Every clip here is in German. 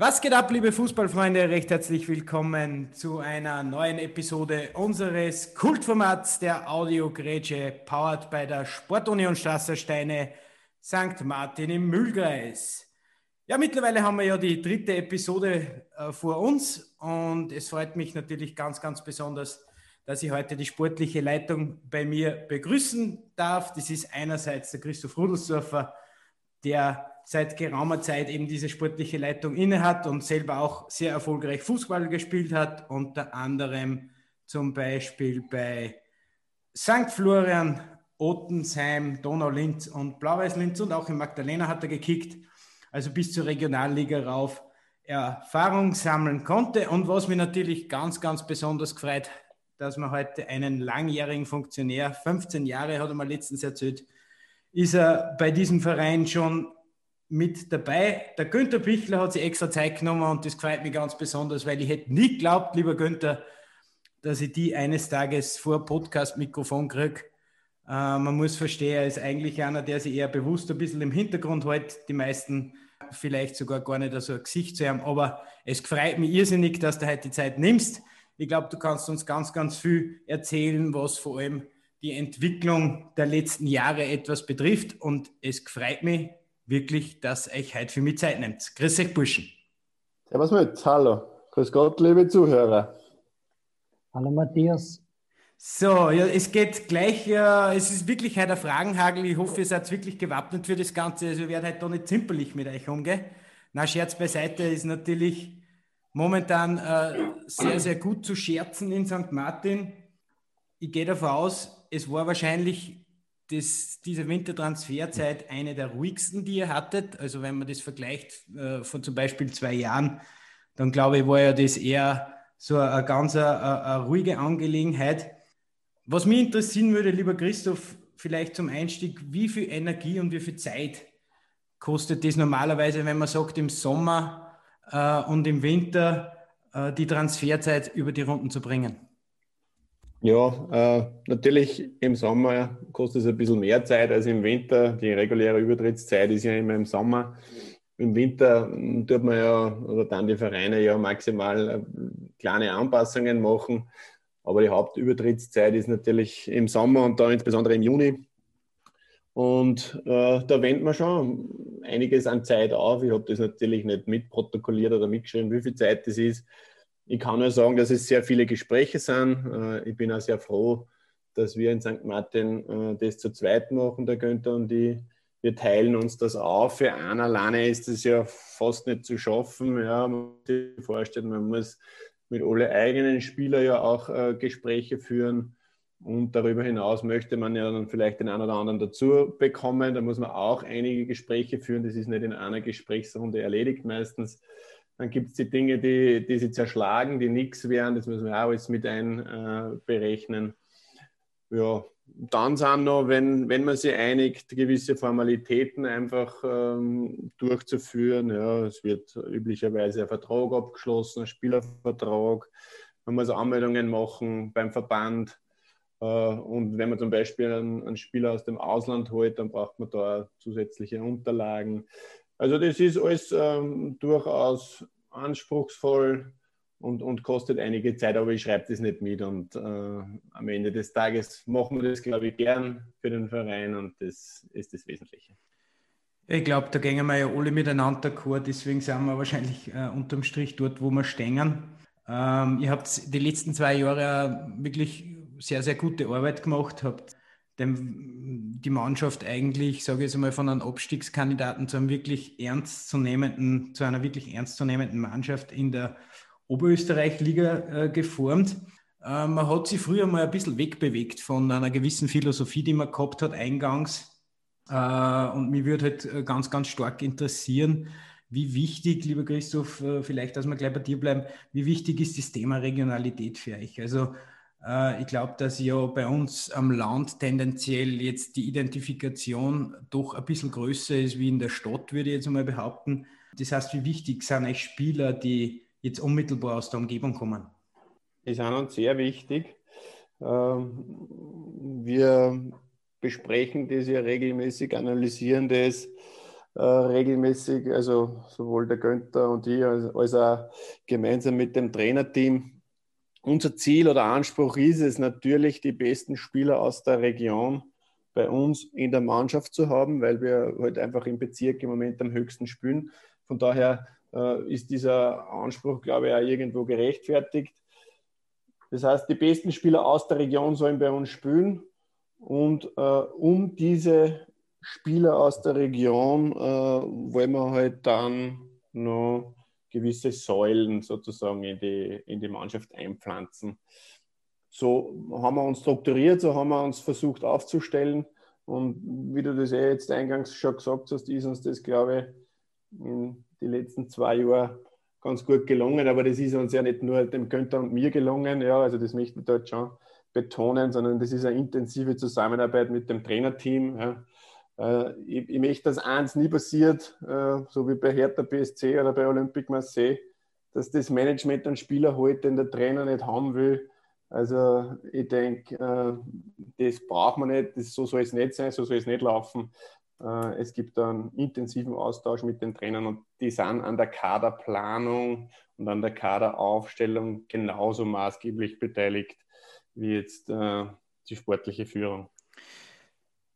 Was geht ab, liebe Fußballfreunde? Recht herzlich willkommen zu einer neuen Episode unseres Kultformats der Audiogrätsche, powered bei der Sportunion Strassersteine St. Martin im Mühlkreis. Ja, mittlerweile haben wir ja die dritte Episode äh, vor uns und es freut mich natürlich ganz, ganz besonders, dass ich heute die sportliche Leitung bei mir begrüßen darf. Das ist einerseits der Christoph Rudelsdorfer, der seit geraumer Zeit eben diese sportliche Leitung innehat und selber auch sehr erfolgreich Fußball gespielt hat, unter anderem zum Beispiel bei St. Florian, Ottensheim, Donau-Linz und Blau-Weiß-Linz und auch in Magdalena hat er gekickt, also bis zur Regionalliga rauf Erfahrung sammeln konnte. Und was mich natürlich ganz, ganz besonders gefreut, dass man heute einen langjährigen Funktionär, 15 Jahre hat er mal letztens erzählt, ist er bei diesem Verein schon mit dabei. Der Günther Pichler hat sich extra Zeit genommen und das freut mich ganz besonders, weil ich hätte nie geglaubt, lieber Günther, dass ich die eines Tages vor Podcast-Mikrofon kriege. Äh, man muss verstehen, er ist eigentlich einer, der sich eher bewusst ein bisschen im Hintergrund hält. Die meisten vielleicht sogar gar nicht so ein Gesicht zu haben, aber es freut mich irrsinnig, dass du heute die Zeit nimmst. Ich glaube, du kannst uns ganz, ganz viel erzählen, was vor allem die Entwicklung der letzten Jahre etwas betrifft und es freut mich, wirklich, dass euch heute für mich Zeit nimmt. Grüß euch, Burschen. Servus mit, hallo. Grüß Gott, liebe Zuhörer. Hallo Matthias. So, ja, es geht gleich, äh, es ist wirklich heute ein Fragenhagel. Ich hoffe, ihr seid wirklich gewappnet für das Ganze. Also, wir werden heute doch nicht zimperlich mit euch umgehen. Na, Scherz beiseite ist natürlich momentan äh, sehr, sehr gut zu scherzen in St. Martin. Ich gehe davon aus, es war wahrscheinlich das, diese Wintertransferzeit eine der ruhigsten, die ihr hattet. Also wenn man das vergleicht äh, von zum Beispiel zwei Jahren, dann glaube ich, war ja das eher so eine ganz eine, eine ruhige Angelegenheit. Was mich interessieren würde, lieber Christoph, vielleicht zum Einstieg, wie viel Energie und wie viel Zeit kostet das normalerweise, wenn man sagt, im Sommer äh, und im Winter äh, die Transferzeit über die Runden zu bringen? Ja, äh, natürlich im Sommer kostet es ein bisschen mehr Zeit als im Winter. Die reguläre Übertrittszeit ist ja immer im Sommer. Im Winter tut man ja, oder dann die Vereine ja maximal äh, kleine Anpassungen machen. Aber die Hauptübertrittszeit ist natürlich im Sommer und da insbesondere im Juni. Und äh, da wendet man schon einiges an Zeit auf. Ich habe das natürlich nicht mitprotokolliert oder mitgeschrieben, wie viel Zeit das ist. Ich kann nur sagen, dass es sehr viele Gespräche sind. Äh, ich bin auch sehr froh, dass wir in St. Martin äh, das zu zweit machen, der Günther und ich. Wir teilen uns das auf. Für einen alleine ist es ja fast nicht zu schaffen. Ja, man muss sich vorstellen, man muss mit alle eigenen Spielern ja auch äh, Gespräche führen. Und darüber hinaus möchte man ja dann vielleicht den einen oder anderen dazu bekommen. Da muss man auch einige Gespräche führen. Das ist nicht in einer Gesprächsrunde erledigt meistens. Dann gibt es die Dinge, die, die sie zerschlagen, die nichts wären. Das müssen wir auch alles mit einberechnen. Äh, ja, dann sind noch, wenn, wenn man sich einigt, gewisse Formalitäten einfach ähm, durchzuführen. Ja, es wird üblicherweise ein Vertrag abgeschlossen, ein Spielervertrag. Man muss Anmeldungen machen beim Verband. Äh, und wenn man zum Beispiel einen, einen, Spieler aus dem Ausland holt, dann braucht man da zusätzliche Unterlagen. Also das ist alles ähm, durchaus anspruchsvoll und, und kostet einige Zeit, aber ich schreibe das nicht mit. Und äh, am Ende des Tages machen wir das, glaube ich, gern für den Verein und das ist das Wesentliche. Ich glaube, da gehen wir ja alle miteinander d'accord, deswegen sind wir wahrscheinlich äh, unterm Strich dort, wo wir stehen. Ähm, ihr habt die letzten zwei Jahre wirklich sehr, sehr gute Arbeit gemacht, habt dem, die Mannschaft eigentlich, sage ich jetzt einmal, von einem Abstiegskandidaten zu einem wirklich ernstzunehmenden, zu einer wirklich ernstzunehmenden Mannschaft in der Oberösterreich-Liga äh, geformt. Äh, man hat sich früher mal ein bisschen wegbewegt von einer gewissen Philosophie, die man gehabt hat eingangs. Äh, und mich würde halt äh, ganz, ganz stark interessieren, wie wichtig, lieber Christoph, äh, vielleicht, dass wir gleich bei dir bleiben, wie wichtig ist das Thema Regionalität für euch? Also ich glaube, dass ja bei uns am Land tendenziell jetzt die Identifikation doch ein bisschen größer ist wie in der Stadt, würde ich jetzt mal behaupten. Das heißt, wie wichtig sind euch Spieler, die jetzt unmittelbar aus der Umgebung kommen? Die sind uns sehr wichtig. Ähm, wir besprechen das ja regelmäßig, analysieren das. äh, regelmäßig, also sowohl der Günther und ich, als auch gemeinsam mit dem Trainerteam. Unser Ziel oder Anspruch ist es natürlich, die besten Spieler aus der Region bei uns in der Mannschaft zu haben, weil wir halt einfach im Bezirk im Moment am höchsten spielen. Von daher äh, ist dieser Anspruch, glaube ich, auch irgendwo gerechtfertigt. Das heißt, die besten Spieler aus der Region sollen bei uns spielen. Und äh, um diese Spieler aus der Region äh, wollen wir halt dann noch gewisse Säulen sozusagen in die, in die Mannschaft einpflanzen. So haben wir uns strukturiert, so haben wir uns versucht aufzustellen. Und wie du das eh jetzt eingangs schon gesagt hast, ist uns das, glaube ich, in den letzten zwei Jahren ganz gut gelungen. Aber das ist uns ja nicht nur dem Günther und mir gelungen, ja, also das möchte ich dort schon betonen, sondern das ist eine intensive Zusammenarbeit mit dem Trainerteam. Ja. Äh, ich, ich, möchte, dass eins nie passiert, äh, so wie bei Hertha BSC oder bei Olympique Marseille, dass das Management einen Spieler holt, den der Trainer nicht haben will. Also ich denke, äh, das braucht man nicht, das, so soll es nicht sein, so soll es nicht laufen. Es gibt einen intensiven Austausch mit den Trainern und die sind an der Kaderplanung und an der Kaderaufstellung genauso maßgeblich beteiligt wie jetzt die sportliche Führung.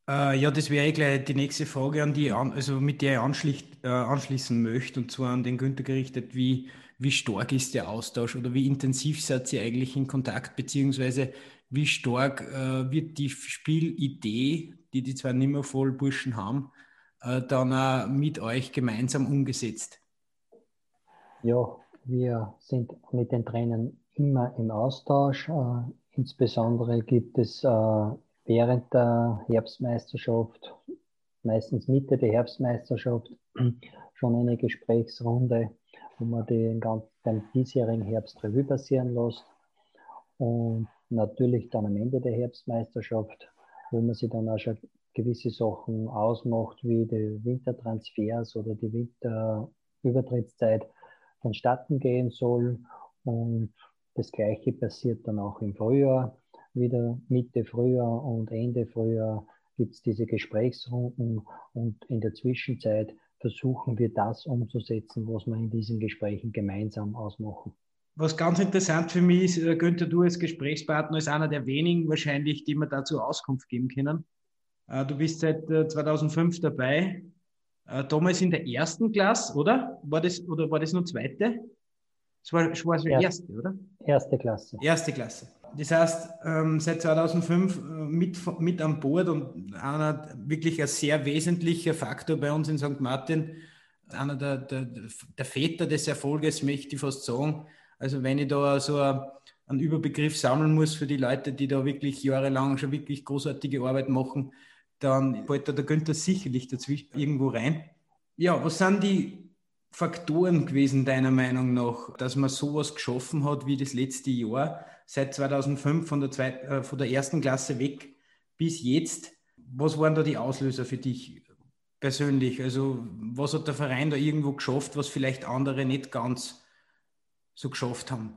Äh, ja, das wäre gleich die nächste Frage, an die, also mit der ich äh, anschließen möchte, und zwar an den Günther gerichtet. Wie, wie stark ist der Austausch oder wie intensiv seid ihr eigentlich in Kontakt, beziehungsweise wie stark äh, wird die Spielidee, die die zwei Nimmervoll-Burschen haben, äh, dann auch mit euch gemeinsam umgesetzt? Ja, wir sind mit den Trainern immer im Austausch. Äh, insbesondere gibt es äh, während der Herbstmeisterschaft, meistens Mitte der Herbstmeisterschaft, schon eine Gesprächsrunde, wo man den, ganzen, den diesjährigen Herbst Revue passieren lässt. Und natürlich dann am Ende der Herbstmeisterschaft, wo man sich dann auch schon gewisse Sachen ausmacht, wie die Wintertransfers oder die Winterübertrittszeit vonstatten gehen soll. Und das Gleiche passiert dann auch im Frühjahr wieder Mitte Frühjahr und Ende Frühjahr gibt es diese Gesprächsrunden und in der Zwischenzeit versuchen wir das umzusetzen, was wir in diesen Gesprächen gemeinsam ausmachen. Was ganz interessant für mich ist, äh, Günther, du als Gesprächspartner ist einer der wenigen wahrscheinlich, die mir dazu Auskunft geben können. Äh, du bist seit 2005 äh, dabei, damals in der ersten Klasse, oder? War das, oder war das nur zweite? Das war, das war die erste, oder? Erste Klasse. Erste Klasse. Das heißt, ähm, seit 2005 äh, mit, mit an Bord und einer wirklich ein sehr wesentlicher Faktor bei uns in St. Martin, einer der, der, der Väter des Erfolges, möchte ich fast sagen. Also wenn ich da so einen Überbegriff sammeln muss für die Leute, die da wirklich jahrelang schon wirklich großartige Arbeit machen, dann fällt da der Günther sicherlich dazwischen irgendwo rein. Ja, was sind die Faktoren gewesen, deiner Meinung nach, dass man sowas geschaffen hat wie das letzte Jahr? Seit 2005 von der, zweit, äh, von der ersten Klasse weg bis jetzt. Was waren da die Auslöser für dich persönlich? Also was hat der Verein da irgendwo geschafft, was vielleicht andere nicht ganz so geschafft haben?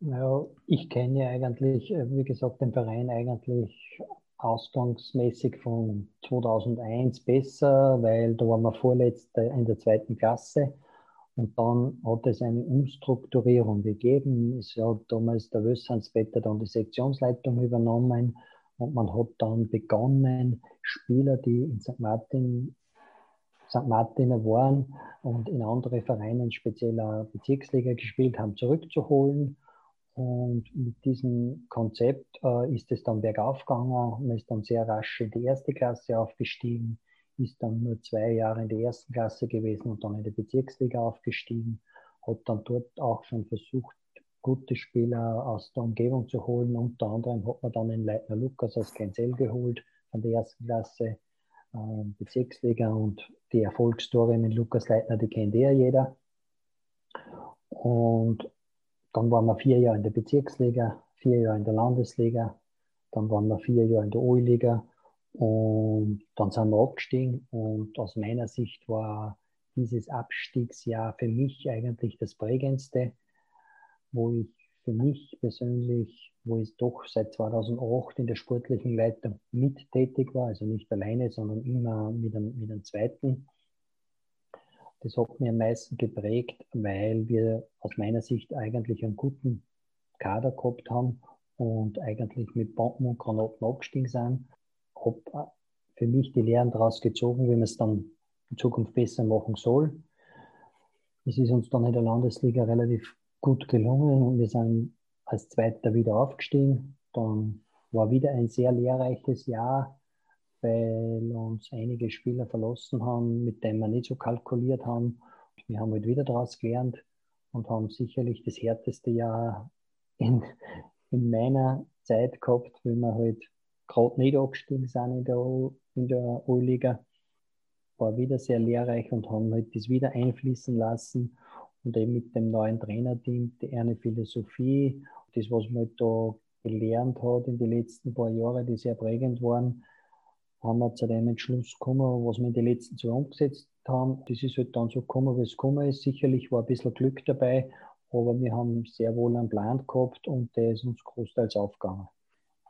Ja, ich kenne eigentlich, äh, wie gesagt, den Verein eigentlich ausgangsmäßig von 2001 besser, weil da waren wir vorletzt in der zweiten Klasse und dann hat es eine Umstrukturierung gegeben. Es hat damals der Wössansbetter dann die Sektionsleitung übernommen und man hat dann begonnen, Spieler, die in St. Martin St. Martiner waren und in andere Vereine, spezieller Bezirksliga gespielt haben, zurückzuholen. Und mit diesem Konzept äh, ist es dann bergauf gegangen. Man ist dann sehr rasch in die erste Klasse aufgestiegen ist dann nur zwei Jahre in der ersten Klasse gewesen und dann in der Bezirksliga aufgestiegen, hat dann dort auch schon versucht, gute Spieler aus der Umgebung zu holen. Unter anderem hat man dann den Leitner Lukas aus Genzell geholt von der ersten Klasse äh, Bezirksliga und die Erfolgsstory mit Lukas Leitner, die kennt ja jeder. Und dann waren wir vier Jahre in der Bezirksliga, vier Jahre in der Landesliga, dann waren wir vier Jahre in der O-Liga und dann sind wir abgestiegen und aus meiner Sicht war dieses Abstiegsjahr für mich eigentlich das prägendste, wo ich für mich persönlich, wo ich doch seit 2008 in der sportlichen Leitung mit tätig war, also nicht alleine, sondern immer mit einem, mit einem zweiten. Das hat mir am meisten geprägt, weil wir aus meiner Sicht eigentlich einen guten Kader gehabt haben und eigentlich mit Bomben und Granaten abgestiegen sind. Habe für mich die Lehren daraus gezogen, wie man es dann in Zukunft besser machen soll. Es ist uns dann in der Landesliga relativ gut gelungen und wir sind als Zweiter wieder aufgestiegen. Dann war wieder ein sehr lehrreiches Jahr, weil uns einige Spieler verlassen haben, mit denen wir nicht so kalkuliert haben. Wir haben halt wieder daraus gelernt und haben sicherlich das härteste Jahr in, in meiner Zeit gehabt, weil wir halt gerade nicht abgestiegen sind in der, in der O-Liga. War wieder sehr lehrreich und haben halt das wieder einfließen lassen und eben mit dem neuen Trainerteam, die eine Philosophie, das, was man halt da gelernt hat in den letzten paar Jahren, die sehr prägend waren, haben wir zu dem Entschluss gekommen, was wir in den letzten zwei umgesetzt haben. Das ist halt dann so gekommen, wie es gekommen ist. Sicherlich war ein bisschen Glück dabei, aber wir haben sehr wohl einen Plan gehabt und der ist uns großteils aufgegangen.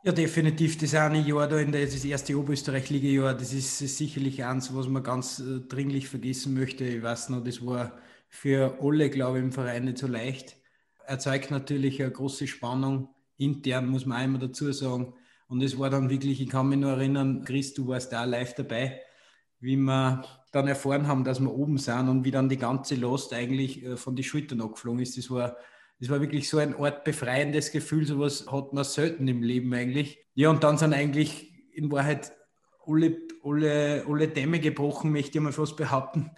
Ja, definitiv. Das eine Jahr da in der, das erste Oberösterreich-Liga-Jahr, das ist sicherlich eins, was man ganz äh, dringlich vergessen möchte. Ich weiß noch, das war für alle, glaube ich, im Verein nicht so leicht. Erzeugt natürlich eine große Spannung. Intern muss man einmal dazu sagen. Und es war dann wirklich, ich kann mich nur erinnern, Chris, du warst da live dabei, wie wir dann erfahren haben, dass wir oben sind und wie dann die ganze Last eigentlich äh, von den Schultern abgeflogen ist. Das war, das war wirklich so ein Art befreiendes Gefühl, sowas hat man selten im Leben eigentlich. Ja, und dann sind eigentlich in Wahrheit alle, alle, alle Dämme gebrochen, möchte ich mal fast behaupten.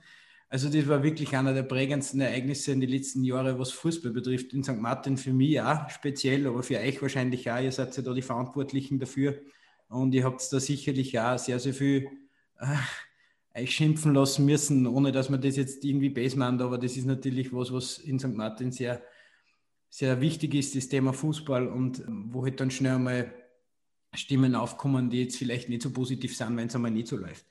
Also das war wirklich einer der prägendsten Ereignisse in den letzten Jahren, was Fußball betrifft. In St. Martin für mich auch speziell, aber für euch wahrscheinlich auch. Ihr seid ja da die Verantwortlichen dafür. Und ihr habt da sicherlich auch sehr, sehr viel äh, euch schimpfen lassen müssen, ohne dass man das jetzt irgendwie base. Aber das ist natürlich was, was in St. Martin sehr, sehr wichtig ist, das Thema Fußball und wo halt dann schnell einmal Stimmen aufkommen, die jetzt vielleicht nicht so positiv sind, wenn es einmal nicht so läuft.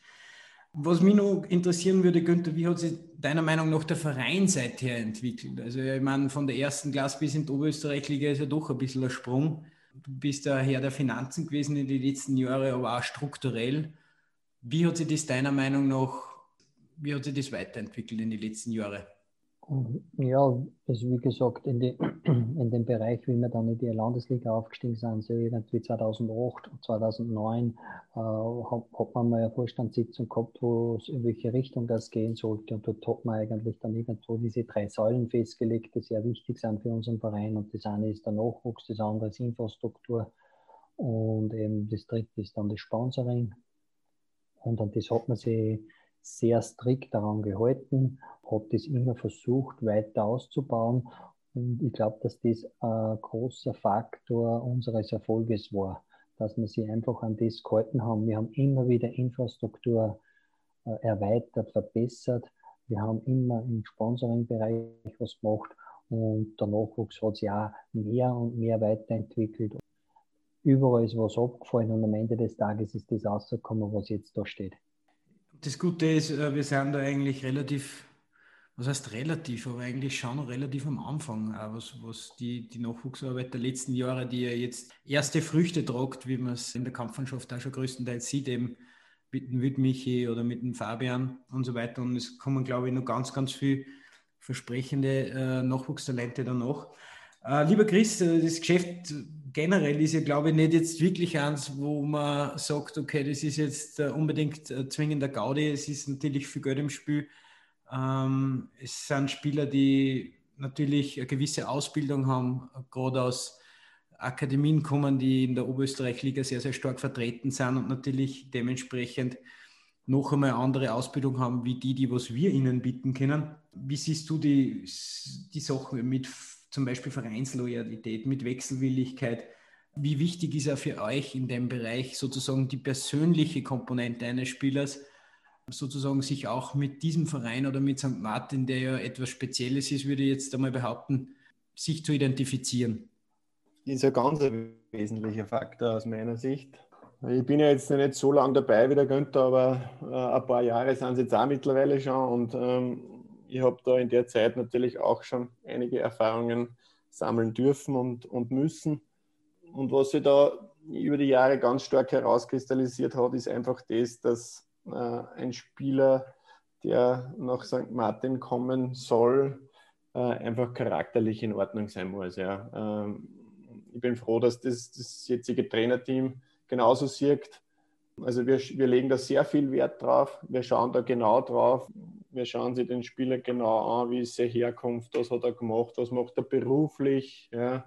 Was mich noch interessieren würde, Günther, wie hat sich deiner Meinung nach der Verein seither entwickelt? Also ich meine, von der ersten Klasse bis in die Oberösterreich-Liga ist ja doch ein bisschen ein Sprung. Du bist der Herr der Finanzen gewesen in den letzten Jahren, aber auch strukturell. Wie hat sich das deiner Meinung nach, wie hat sich das weiterentwickelt in den letzten Jahren? Ja, also wie gesagt, in, die, in dem Bereich, wie wir dann in die Landesliga aufgestiegen sind, so irgendwie 2008 und 2009, äh, hat, hat man mal eine Vorstandssitzung gehabt, wo in welche Richtung das gehen sollte. Und dort hat man eigentlich dann irgendwo diese drei Säulen festgelegt, die sehr wichtig sind für unseren Verein. Und das eine ist der Nachwuchs, das andere ist Infrastruktur und eben das dritte ist dann das Sponsoring. Und an das hat man sich sehr strikt daran gehalten, hat das immer versucht weiter auszubauen und ich glaube, dass das ein großer Faktor unseres Erfolges war, dass wir sie einfach an das gehalten haben. Wir haben immer wieder Infrastruktur äh, erweitert, verbessert. Wir haben immer im Sponsoring-Bereich was gemacht und der Nachwuchs hat sich auch mehr und mehr weiterentwickelt. Überall ist was abgefallen und am Ende des Tages ist das rausgekommen, was jetzt da steht das Gute ist, äh, wir sind da eigentlich relativ, was heißt relativ, aber eigentlich schon relativ am Anfang, was, was die, die Nachwuchsarbeit der letzten Jahre, die ja jetzt erste Früchte tragt, wie man es in der Kampfmannschaft auch schon größtenteils sieht, eben mit dem Wildmichi oder mit dem Fabian und so weiter. Und es kommen, glaube ich, noch ganz, ganz viel versprechende äh, Nachwuchstalente danach. Äh, lieber Chris, äh, das Geschäft generell ist ja, glaube ich, nicht jetzt wirklich eins, wo man sagt, okay, das ist jetzt äh, unbedingt äh, zwingender Gaudi. Es ist natürlich viel Geld im Spiel. Ähm, es sind Spieler, die natürlich eine gewisse Ausbildung haben, gerade aus Akademien kommen, die in der Oberösterreich-Liga sehr, sehr stark vertreten sind und natürlich dementsprechend noch einmal andere Ausbildung haben, wie die, die was wir ihnen bieten können. Wie siehst du die, die Sache mit zum Beispiel Vereinsloyalität, mit Wechselwilligkeit. Wie wichtig ist er für euch in dem Bereich sozusagen die persönliche Komponente eines Spielers, sozusagen sich auch mit diesem Verein oder mit St. Martin, der ja etwas Spezielles ist, würde ich jetzt einmal behaupten, sich zu identifizieren? Ist ein ganz wesentlicher Faktor aus meiner Sicht. Ich bin ja jetzt nicht so lange dabei wie der Günther, aber äh, ein paar Jahre sind es jetzt auch mittlerweile schon und ähm, ich habe da in der Zeit natürlich auch schon einige Erfahrungen sammeln dürfen und, und müssen. Und was sich da über die Jahre ganz stark herauskristallisiert hat, ist einfach das, dass ein Spieler der nach St. Martin kommen soll, äh, einfach charakterlich in Ordnung sein muss. Ja. Ähm, ich bin froh, dass das, das jetzige Trainerteam genauso sieht. Also wir, wir legen da sehr viel Wert drauf. Wir schauen da genau drauf. Wir schauen sich den Spieler genau an, wie ist seine Herkunft, was hat er gemacht, was macht er beruflich, ja.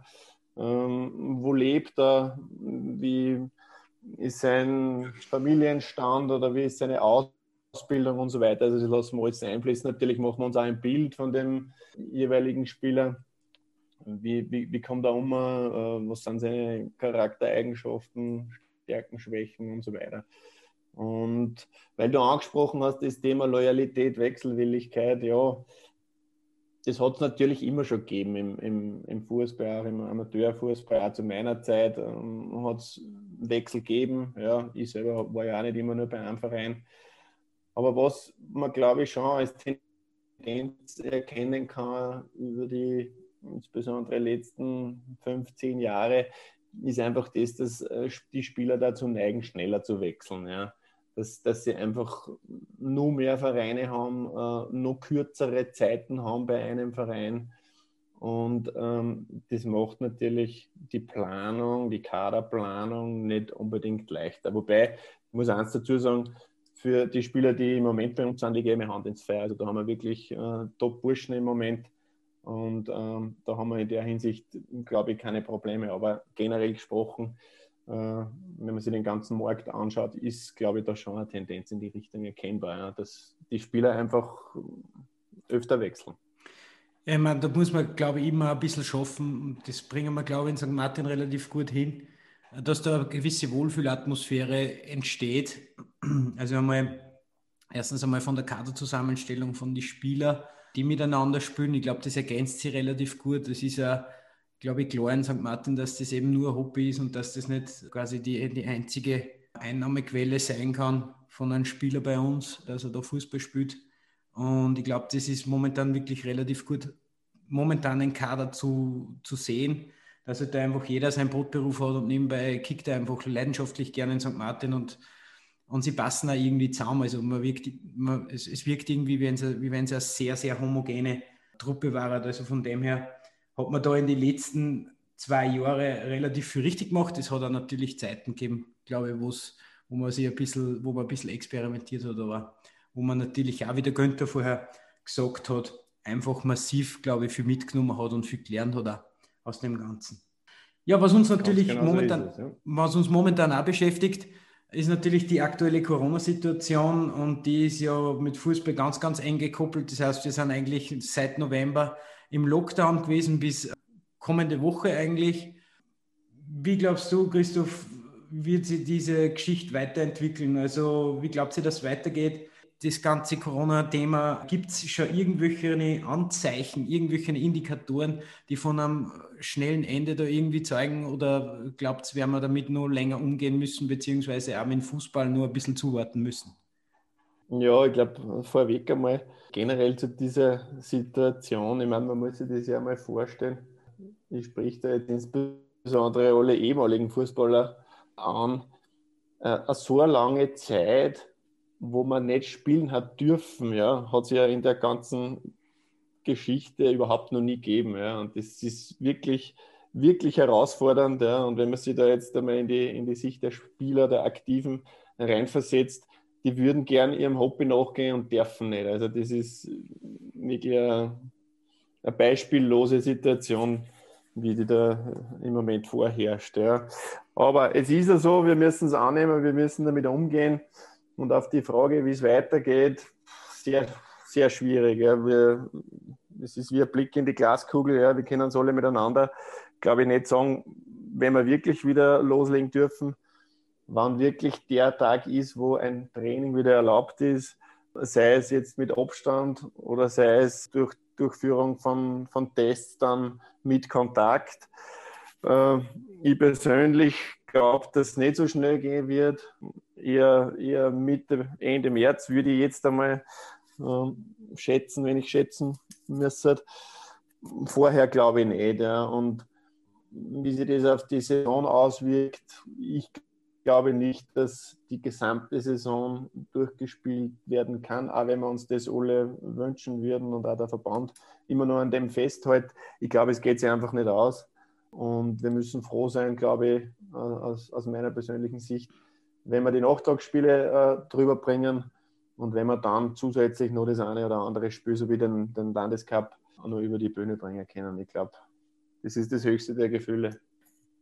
ähm, wo lebt er, wie ist sein Familienstand oder wie ist seine Ausbildung und so weiter. Also das lassen wir alles einfließen. Natürlich machen wir uns auch ein Bild von dem jeweiligen Spieler. Wie, wie, wie kommt er um? Äh, was sind seine Charaktereigenschaften, Stärken, Schwächen und so weiter. Und weil du angesprochen hast, das Thema Loyalität, Wechselwilligkeit, ja, das hat es natürlich immer schon gegeben im, im, im Fußball, auch im Amateurfußball, auch zu meiner Zeit ähm, hat es Wechsel gegeben. Ja, ich selber war ja auch nicht immer nur bei einem Verein. Aber was man, glaube ich, schon als Tendenz erkennen kann über die insbesondere letzten 15 Jahre, ist einfach das, dass äh, die Spieler dazu neigen, schneller zu wechseln. Ja. Dass, dass sie einfach nur mehr Vereine haben, äh, noch kürzere Zeiten haben bei einem Verein. Und ähm, das macht natürlich die Planung, die Kaderplanung nicht unbedingt leichter. Wobei, ich muss eins dazu sagen, für die Spieler, die im Moment bei uns sind, die geben Hand ins Feuer. Also da haben wir wirklich äh, Top-Burschen im Moment und ähm, da haben wir in der Hinsicht, glaube ich, keine Probleme. Aber generell gesprochen, wenn man sich den ganzen Markt anschaut, ist, glaube ich, da schon eine Tendenz in die Richtung erkennbar, ja, dass die Spieler einfach öfter wechseln. Ja, ich meine, da muss man, glaube ich, immer ein bisschen schaffen. Das bringen wir, glaube ich, in St. Martin relativ gut hin, dass da eine gewisse Wohlfühlatmosphäre entsteht. Also einmal, erstens einmal von der Kaderzusammenstellung von den Spielern die miteinander spielen. Ich glaube, das ergänzt sie relativ gut. Das ist ja, glaube ich, klar in St. Martin, dass das eben nur Hobby ist und dass das nicht quasi die, die einzige Einnahmequelle sein kann von einem Spieler bei uns, dass er da Fußball spielt. Und ich glaube, das ist momentan wirklich relativ gut, momentan einen Kader zu, zu sehen, dass halt da einfach jeder seinen Brotberuf hat und nebenbei kickt er einfach leidenschaftlich gerne in St. Martin und und sie passen auch irgendwie zusammen. Also man wirkt, man, es, es, wirkt irgendwie, wie wenn, es, wie wenn es eine sehr, sehr homogene Truppe war. Also von dem her hat man da in den letzten zwei Jahren relativ viel richtig gemacht. Es hat auch natürlich Zeiten gegeben, glaube ich, wo man sich ein bisschen, wo man ein bisschen experimentiert hat, aber wo man natürlich auch, wie der Günther vorher gesagt hat, einfach massiv, glaube ich, viel mitgenommen hat und viel gelernt hat auch aus dem Ganzen. Ja, was uns natürlich genau momentan, so es, ja. was uns momentan auch beschäftigt, ist natürlich die aktuelle Corona-Situation und die ist ja mit Fußball ganz, ganz eng gekoppelt. Das heißt, wir sind eigentlich seit November im Lockdown gewesen bis kommende Woche eigentlich. Wie glaubst du, Christoph, wird sich diese Geschichte weiterentwickeln? Also wie glaubt ihr, dass es weitergeht? das ganze Corona-Thema, gibt es schon irgendwelche Anzeichen, irgendwelche Indikatoren, die von einem schnellen Ende da irgendwie zeigen? Oder glaubt ihr, werden wir damit nur länger umgehen müssen, beziehungsweise auch mit Fußball nur ein bisschen zuwarten müssen? Ja, ich glaube, vorweg einmal generell zu dieser Situation. Ich meine, man muss sich das ja mal vorstellen. Ich spreche da jetzt insbesondere alle ehemaligen Fußballer an. Äh, so eine lange Zeit wo man nicht spielen hat dürfen, ja, hat es ja in der ganzen Geschichte überhaupt noch nie gegeben. Ja. Und das ist wirklich, wirklich herausfordernd. Ja. Und wenn man sich da jetzt einmal in die, in die Sicht der Spieler, der Aktiven reinversetzt, die würden gern ihrem Hobby nachgehen und dürfen nicht. Also das ist wirklich eine, eine beispiellose Situation, wie die da im Moment vorherrscht. Ja. Aber es ist ja so, wir müssen es annehmen, wir müssen damit umgehen. Und auf die Frage, wie es weitergeht, sehr, sehr schwierig. Ja. Wir, es ist wie ein Blick in die Glaskugel. Ja. Wir können uns alle miteinander, glaube ich, nicht sagen, wenn wir wirklich wieder loslegen dürfen, wann wirklich der Tag ist, wo ein Training wieder erlaubt ist, sei es jetzt mit Abstand oder sei es durch Durchführung von, von Tests dann mit Kontakt. Äh, ich persönlich glaube, dass es nicht so schnell gehen wird eher, eher Mitte, Ende März würde ich jetzt einmal äh, schätzen, wenn ich schätzen müsste. Vorher glaube ich nicht. Ja. Und wie sich das auf die Saison auswirkt, ich glaube nicht, dass die gesamte Saison durchgespielt werden kann, auch wenn wir uns das alle wünschen würden und auch der Verband immer nur an dem festhält. Ich glaube, es geht sich einfach nicht aus. Und wir müssen froh sein, glaube ich, äh, aus, aus meiner persönlichen Sicht, wenn wir die Nachtragsspiele äh, drüber bringen und wenn wir dann zusätzlich noch das eine oder andere Spiel, so wie den, den Landescup, noch über die Bühne bringen können. Ich glaube, das ist das höchste der Gefühle.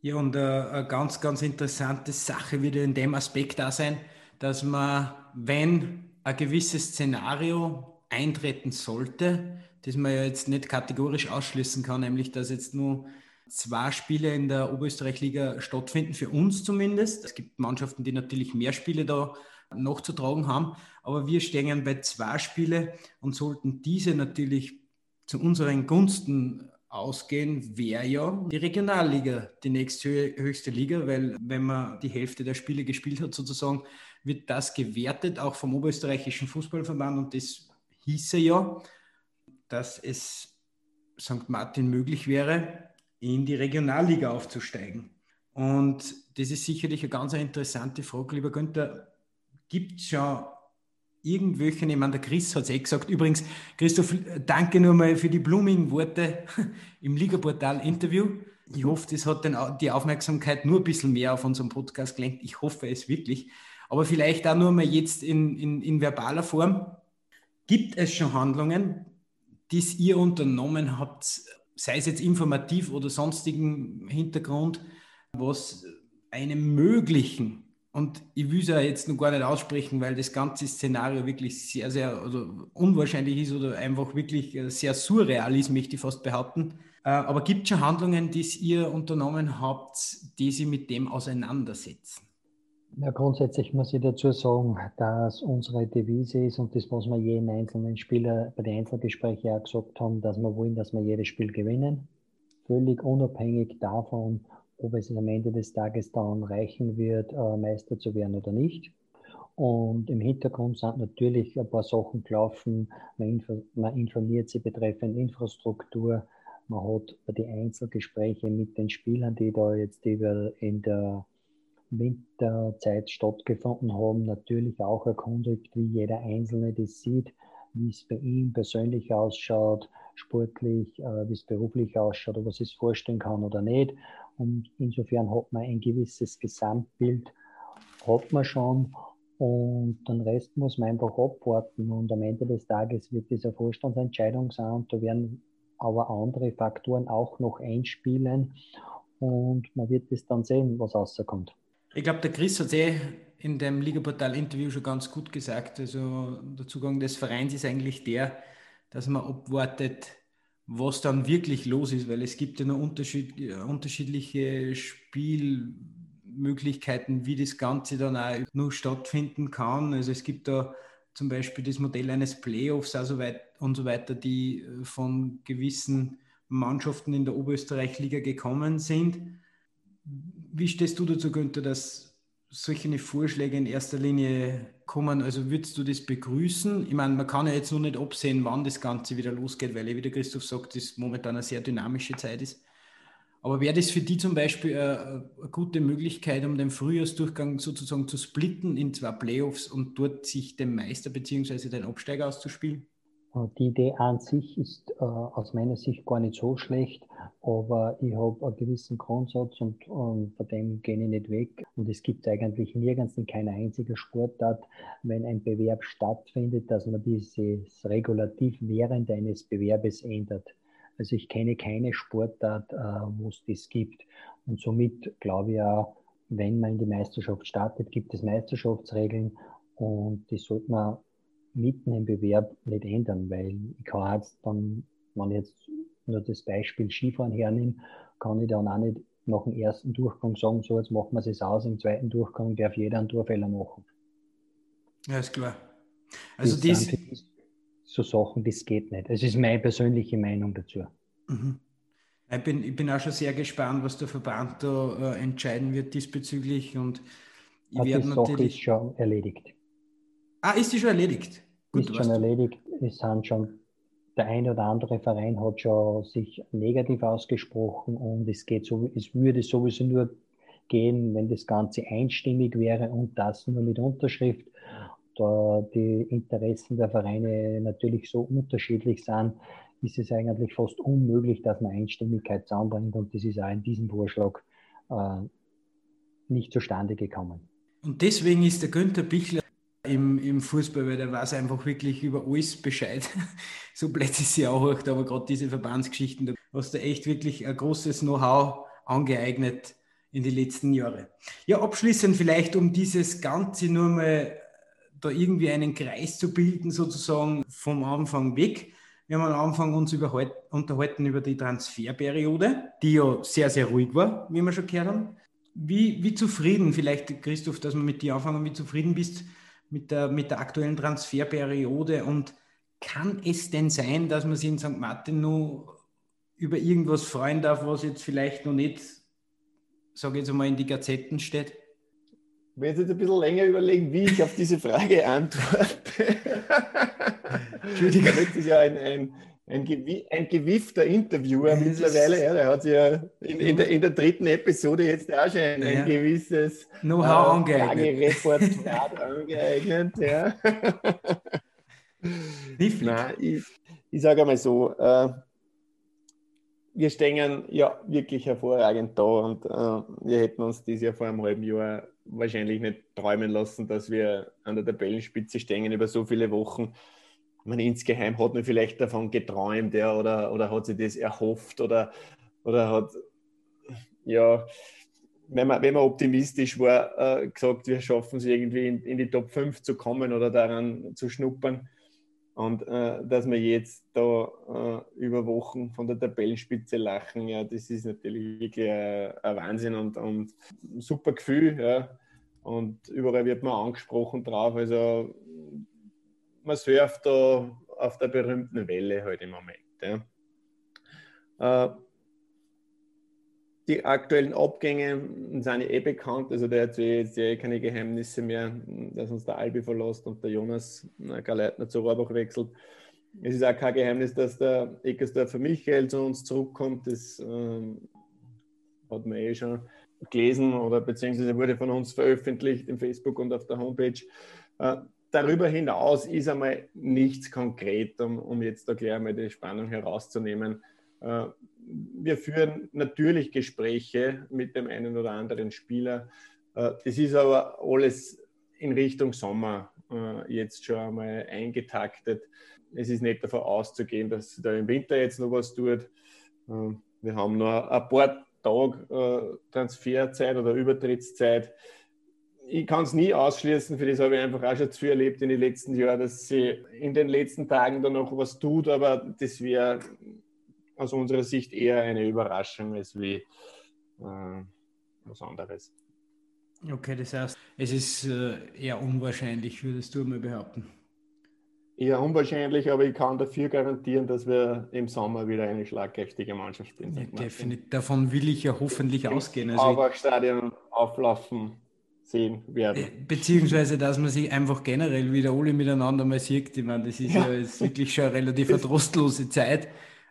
Ja, und äh, eine ganz, ganz interessante Sache wird in dem Aspekt da sein, dass man, wenn ein gewisses Szenario eintreten sollte, das man ja jetzt nicht kategorisch ausschließen kann, nämlich dass jetzt nur zwei Spiele in der Oberösterreich-Liga stattfinden, für uns zumindest. Es gibt Mannschaften, die natürlich mehr Spiele da noch zu tragen haben, aber wir stehen bei zwei Spiele und sollten diese natürlich zu unseren Gunsten ausgehen, wäre ja die Regionalliga die nächsthöchste Liga, weil wenn man die Hälfte der Spiele gespielt hat, sozusagen, wird das gewertet, auch vom Oberösterreichischen Fußballverband und das hieße ja, dass es St. Martin möglich wäre, in die Regionalliga aufzusteigen. Und das ist sicherlich eine ganz interessante Frage, lieber Günther. Gibt es schon irgendwelche, ich meine, der Chris hat es eh gesagt. Übrigens, Christoph, danke nur mal für die blumigen Worte im Ligaportal-Interview. Ich hoffe, das hat den, die Aufmerksamkeit nur ein bisschen mehr auf unserem Podcast gelenkt. Ich hoffe es wirklich. Aber vielleicht auch nur mal jetzt in, in, in verbaler Form. Gibt es schon Handlungen, die ihr unternommen habt, sei es jetzt informativ oder sonstigen Hintergrund, was einem möglichen und ich will es ja jetzt noch gar nicht aussprechen, weil das ganze Szenario wirklich sehr, sehr also unwahrscheinlich ist oder einfach wirklich äh, sehr surreal ist, möchte ich fast behaupten. Äh, aber gibt es schon Handlungen, die ihr unternommen habt, die sie mit dem auseinandersetzen? Ja, grundsätzlich muss ich dazu sagen, dass unsere Devise ist und das, was wir jeden einzelnen Spieler bei den Einzelgesprächen auch gesagt haben, dass wir wollen, dass wir jedes Spiel gewinnen. Völlig unabhängig davon, ob es am Ende des Tages dann reichen wird, äh, Meister zu werden oder nicht. Und im Hintergrund sind natürlich ein paar Sachen gelaufen. Man, man informiert sie betreffend Infrastruktur. Man hat die Einzelgespräche mit den Spielern, die da jetzt in der Winterzeit stattgefunden haben, natürlich auch erkundigt, wie jeder Einzelne das sieht, wie es bei ihm persönlich ausschaut, sportlich, äh, wie es beruflich ausschaut, ob er sich vorstellen kann oder nicht. Und insofern hat man ein gewisses Gesamtbild, hat man schon. Und den Rest muss man einfach abwarten. Und am Ende des Tages wird diese Vorstandsentscheidung sein. Und da werden aber andere Faktoren auch noch einspielen. Und man wird es dann sehen, was rauskommt. Ich glaube, der Chris hat eh in dem Ligaportal-Interview schon ganz gut gesagt. Also der Zugang des Vereins ist eigentlich der, dass man abwartet, was dann wirklich los ist, weil es gibt ja noch Unterschied, unterschiedliche Spielmöglichkeiten, wie das Ganze dann auch nur stattfinden kann. Also es gibt da zum Beispiel das Modell eines Playoffs also weit und so weiter, die von gewissen Mannschaften in der Oberösterreich-Liga gekommen sind. Wie stehst du dazu, Günther, dass solche Vorschläge in erster Linie kommen? Also würdest du das begrüßen? Ich meine, man kann ja jetzt noch nicht absehen, wann das Ganze wieder losgeht, weil, wie der Christoph sagt, das momentan eine sehr dynamische Zeit ist. Aber wäre das für die zum Beispiel eine, eine, gute Möglichkeit, um den Frühjahrsdurchgang sozusagen zu splitten in zwei Playoffs und dort sich den Meister bzw. den Absteiger auszuspielen? Die Idee an sich ist äh, aus meiner Sicht gar nicht so schlecht, aber ich habe einen gewissen Grundsatz und, und von dem gehe ich nicht weg. Und es gibt eigentlich nirgends in keiner einzigen Sportart, wenn ein Bewerb stattfindet, dass man dieses Regulativ während eines Bewerbes ändert. Also ich kenne keine Sportart, äh, wo es das gibt. Und somit glaube ich auch, wenn man in die Meisterschaft startet, gibt es Meisterschaftsregeln und die sollte man mitten im Bewerb nicht ändern, weil ich kann jetzt dann, wenn ich jetzt nur das Beispiel Skifahren hernehme, kann ich dann auch nicht nach dem ersten Durchgang sagen, so jetzt machen wir es aus, im zweiten Durchgang darf jeder einen Torfehler machen. Ja, ist klar. Also das dies, so Sachen, das geht nicht. Das ist meine persönliche Meinung dazu. Mhm. Ich, bin, ich bin auch schon sehr gespannt, was der Verband da äh, entscheiden wird diesbezüglich und ich werde die Sache natürlich... ist schon erledigt. Ah, ist die schon erledigt? Gut, ist schon erledigt. Es sind schon, der eine oder andere Verein hat schon sich negativ ausgesprochen und es geht so, es würde sowieso nur gehen, wenn das Ganze einstimmig wäre und das nur mit Unterschrift. Da die Interessen der Vereine natürlich so unterschiedlich sind, ist es eigentlich fast unmöglich, dass man Einstimmigkeit zusammenbringt und das ist auch in diesem Vorschlag äh, nicht zustande gekommen. Und deswegen ist der Günther Bichler Fußball, weil der weiß einfach wirklich über alles Bescheid. so plötzlich sie auch, aber gerade diese Verbandsgeschichten, da hast du echt wirklich ein großes Know-how angeeignet in die letzten Jahre. Ja, abschließend vielleicht, um dieses Ganze nur mal da irgendwie einen Kreis zu bilden, sozusagen vom Anfang weg. Wir haben am Anfang uns unterhalten über die Transferperiode, die ja sehr, sehr ruhig war, wie wir schon gehört haben. Wie, wie zufrieden, vielleicht Christoph, dass wir mit dir anfangen, wie zufrieden bist mit der, mit der aktuellen Transferperiode und kann es denn sein, dass man sich in St. Martin nur über irgendwas freuen darf, was jetzt vielleicht noch nicht, sage ich jetzt einmal, in die Gazetten steht? Ich will jetzt ein bisschen länger überlegen, wie ich auf diese Frage antworte. Entschuldigung. Das ist ja ein, ein, ein, ein gewiffter Interviewer ja, mittlerweile. Ja, der hat sich ja in, in, der, in der dritten Episode jetzt auch schon ein, ein gewisses Know-how äh, angeeignet. angeeignet. Ja. Nein, ich, ich sage einmal so, äh, wir stehen ja wirklich hervorragend da und äh, wir hätten uns dieses Jahr vor einem halben Jahr wahrscheinlich nicht träumen lassen, dass wir an der Tabellenspitze stehen über so viele Wochen. Man insgeheim hat man vielleicht davon geträumt ja, oder, oder hat sich das erhofft oder, oder hat, ja, wenn man, wenn man optimistisch war, äh, gesagt, wir schaffen es irgendwie in, in, die Top 5 zu kommen oder daran zu schnuppern. Und äh, dass wir jetzt da äh, über Wochen von der Tabellenspitze lachen, ja, das ist natürlich wirklich ein, ein Wahnsinn und, und ein super Gefühl. Ja. Und überall wird man angesprochen drauf. Also man surft da auf der berühmten Welle halt im Moment. Ja. Äh, die aktuellen Abgänge sind eh bekannt, also der erzählt jetzt eh keine Geheimnisse mehr, dass uns der Albi verlässt und der Jonas Galeitner zu Rohrbach wechselt. Es ist auch kein Geheimnis, dass der Eckersdorfer Michael zu uns zurückkommt. Das ähm, hat man eh schon gelesen oder beziehungsweise wurde von uns veröffentlicht im Facebook und auf der Homepage. Äh, darüber hinaus ist einmal nichts konkret, um, um jetzt da gleich einmal die Spannung herauszunehmen. Äh, wir führen natürlich Gespräche mit dem einen oder anderen Spieler. Äh, das ist aber alles in Richtung Sommer äh, jetzt schon einmal eingetaktet. Es ist nicht davon auszugehen, dass da im Winter jetzt noch was tut. Äh, wir haben noch ein paar Tage Transferzeit oder Übertrittszeit. Ich kann es nie ausschließen, für das habe ich einfach auch schon zu erlebt in den letzten Jahren, dass sie in den letzten Tagen da noch was tut, aber das wäre aus unserer Sicht eher eine Überraschung als wie äh, was anderes. Okay, das heißt, es ist äh, eher unwahrscheinlich, würdest du mal behaupten? Eher unwahrscheinlich, aber ich kann dafür garantieren, dass wir im Sommer wieder eine schlagkräftige Mannschaft sind. Ja, definitiv. Davon will ich ja hoffentlich Im ausgehen. Also Stadion auflaufen sehen werden. Beziehungsweise, dass man sich einfach generell wieder alle miteinander mal sieht. Ich meine, das ist ja, ja ist wirklich schon eine relativ trostlose Zeit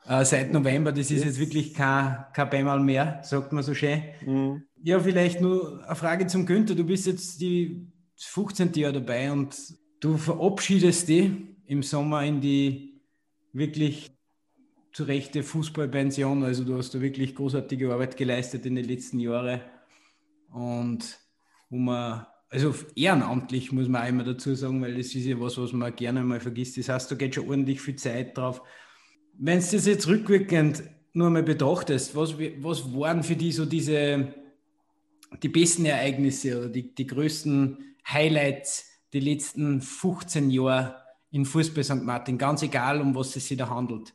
äh, seit November. Das ist jetzt wirklich kein, kein Beimal mehr, sagt man so schön. Mhm. Ja, vielleicht nur eine Frage zum Günther. Du bist jetzt die 15. Jahr dabei und du verabschiedest dich im Sommer in die wirklich zu rechte Fußballpension. Also du hast da wirklich großartige Arbeit geleistet in den letzten Jahren. Und wo man, also ehrenamtlich muss man einmal dazu sagen, weil das ist ja was, was man gerne mal vergisst. Das heißt, da geht schon ordentlich viel Zeit drauf. Wenn du das jetzt rückwirkend nur mal betrachtest, was, was waren für dich so diese, die besten Ereignisse oder die, die größten Highlights die letzten 15 Jahre in Fußball St. Martin, ganz egal, um was es sich da handelt?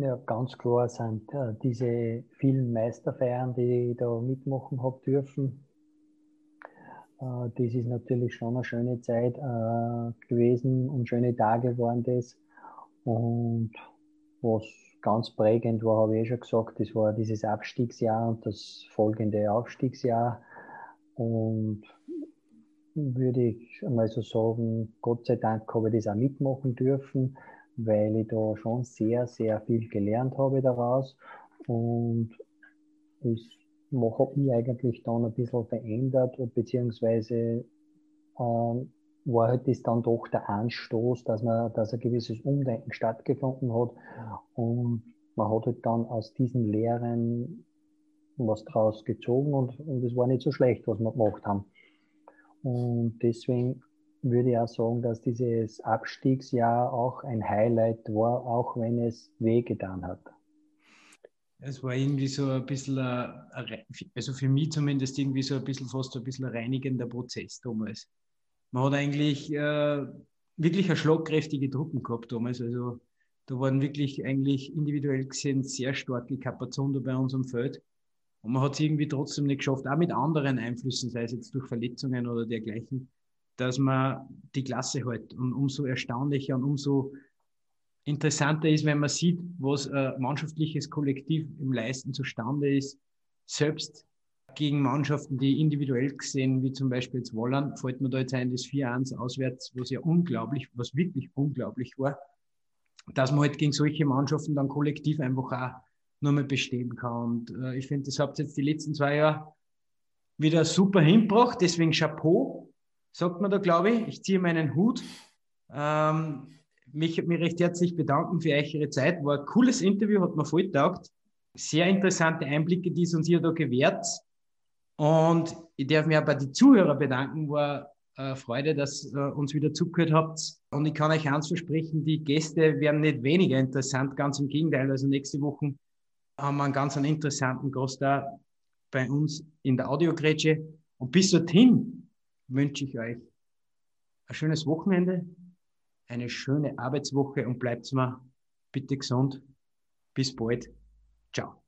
Ja, ganz klar sind äh, diese vielen Meisterfeiern, die ich da mitmachen habe dürfen. Äh, das ist natürlich schon eine schöne Zeit äh, gewesen und schöne Tage waren das. Und was ganz prägend war, habe ich eh schon gesagt, das war dieses Abstiegsjahr und das folgende Aufstiegsjahr. Und würde ich einmal so sagen, Gott sei Dank habe ich das auch mitmachen dürfen, weil ich da schon sehr, sehr viel gelernt habe daraus. Und es habe ich eigentlich dann ein bisschen verändert, beziehungsweise ähm, war halt das dann doch der Anstoß, dass man, dass ein gewisses Umdenken stattgefunden hat und man hat halt dann aus diesen Lehren was draus gezogen und, und es war nicht so schlecht, was wir gemacht haben. Und deswegen würde auch sagen, dass dieses Abstiegsjahr auch ein Highlight war, auch wenn es wehgetan hat. Es war irgendwie so ein bisschen, also für mich zumindest irgendwie so ein bisschen fast ein bisschen ein reinigender Prozess damals. Man hat eigentlich äh, wirklich eine schlagkräftige Truppen gehabt damals. Also da waren wirklich eigentlich individuell gesehen sehr starke Kapazonen bei uns am Feld. Und man hat es irgendwie trotzdem nicht geschafft, auch mit anderen Einflüssen, sei es jetzt durch Verletzungen oder dergleichen, dass man die Klasse hält. Und umso erstaunlicher und umso interessanter ist, wenn man sieht, was ein mannschaftliches Kollektiv im Leisten zustande ist, selbst gegen Mannschaften, die individuell gesehen, wie zum Beispiel jetzt Wollern, fällt mir da jetzt ein, das 4-1 auswärts, was ja unglaublich, was wirklich unglaublich war, dass man halt gegen solche Mannschaften dann kollektiv einfach auch nur mehr bestehen kann. Und äh, ich finde, das habt ihr jetzt die letzten zwei Jahre wieder super hinbracht. Deswegen Chapeau, sagt man da, glaube ich. Ich ziehe meinen Hut. Ähm, mich, mich recht herzlich bedanken für eure Zeit. War ein cooles Interview, hat mir voll taugt. Sehr interessante Einblicke, die es uns hier da gewährt. Und ich darf mich auch bei den Zuhörern bedanken. War äh, Freude, dass ihr uns wieder zugehört habt. Und ich kann euch eins versprechen, die Gäste werden nicht weniger interessant, ganz im Gegenteil. Also nächste Woche haben wir einen ganz interessanten Gast da bei uns in der Audiogrätsche. Und bis dorthin wünsche ich euch ein schönes Wochenende, eine schöne Arbeitswoche und bleibt mal bitte gesund. Bis bald. Ciao.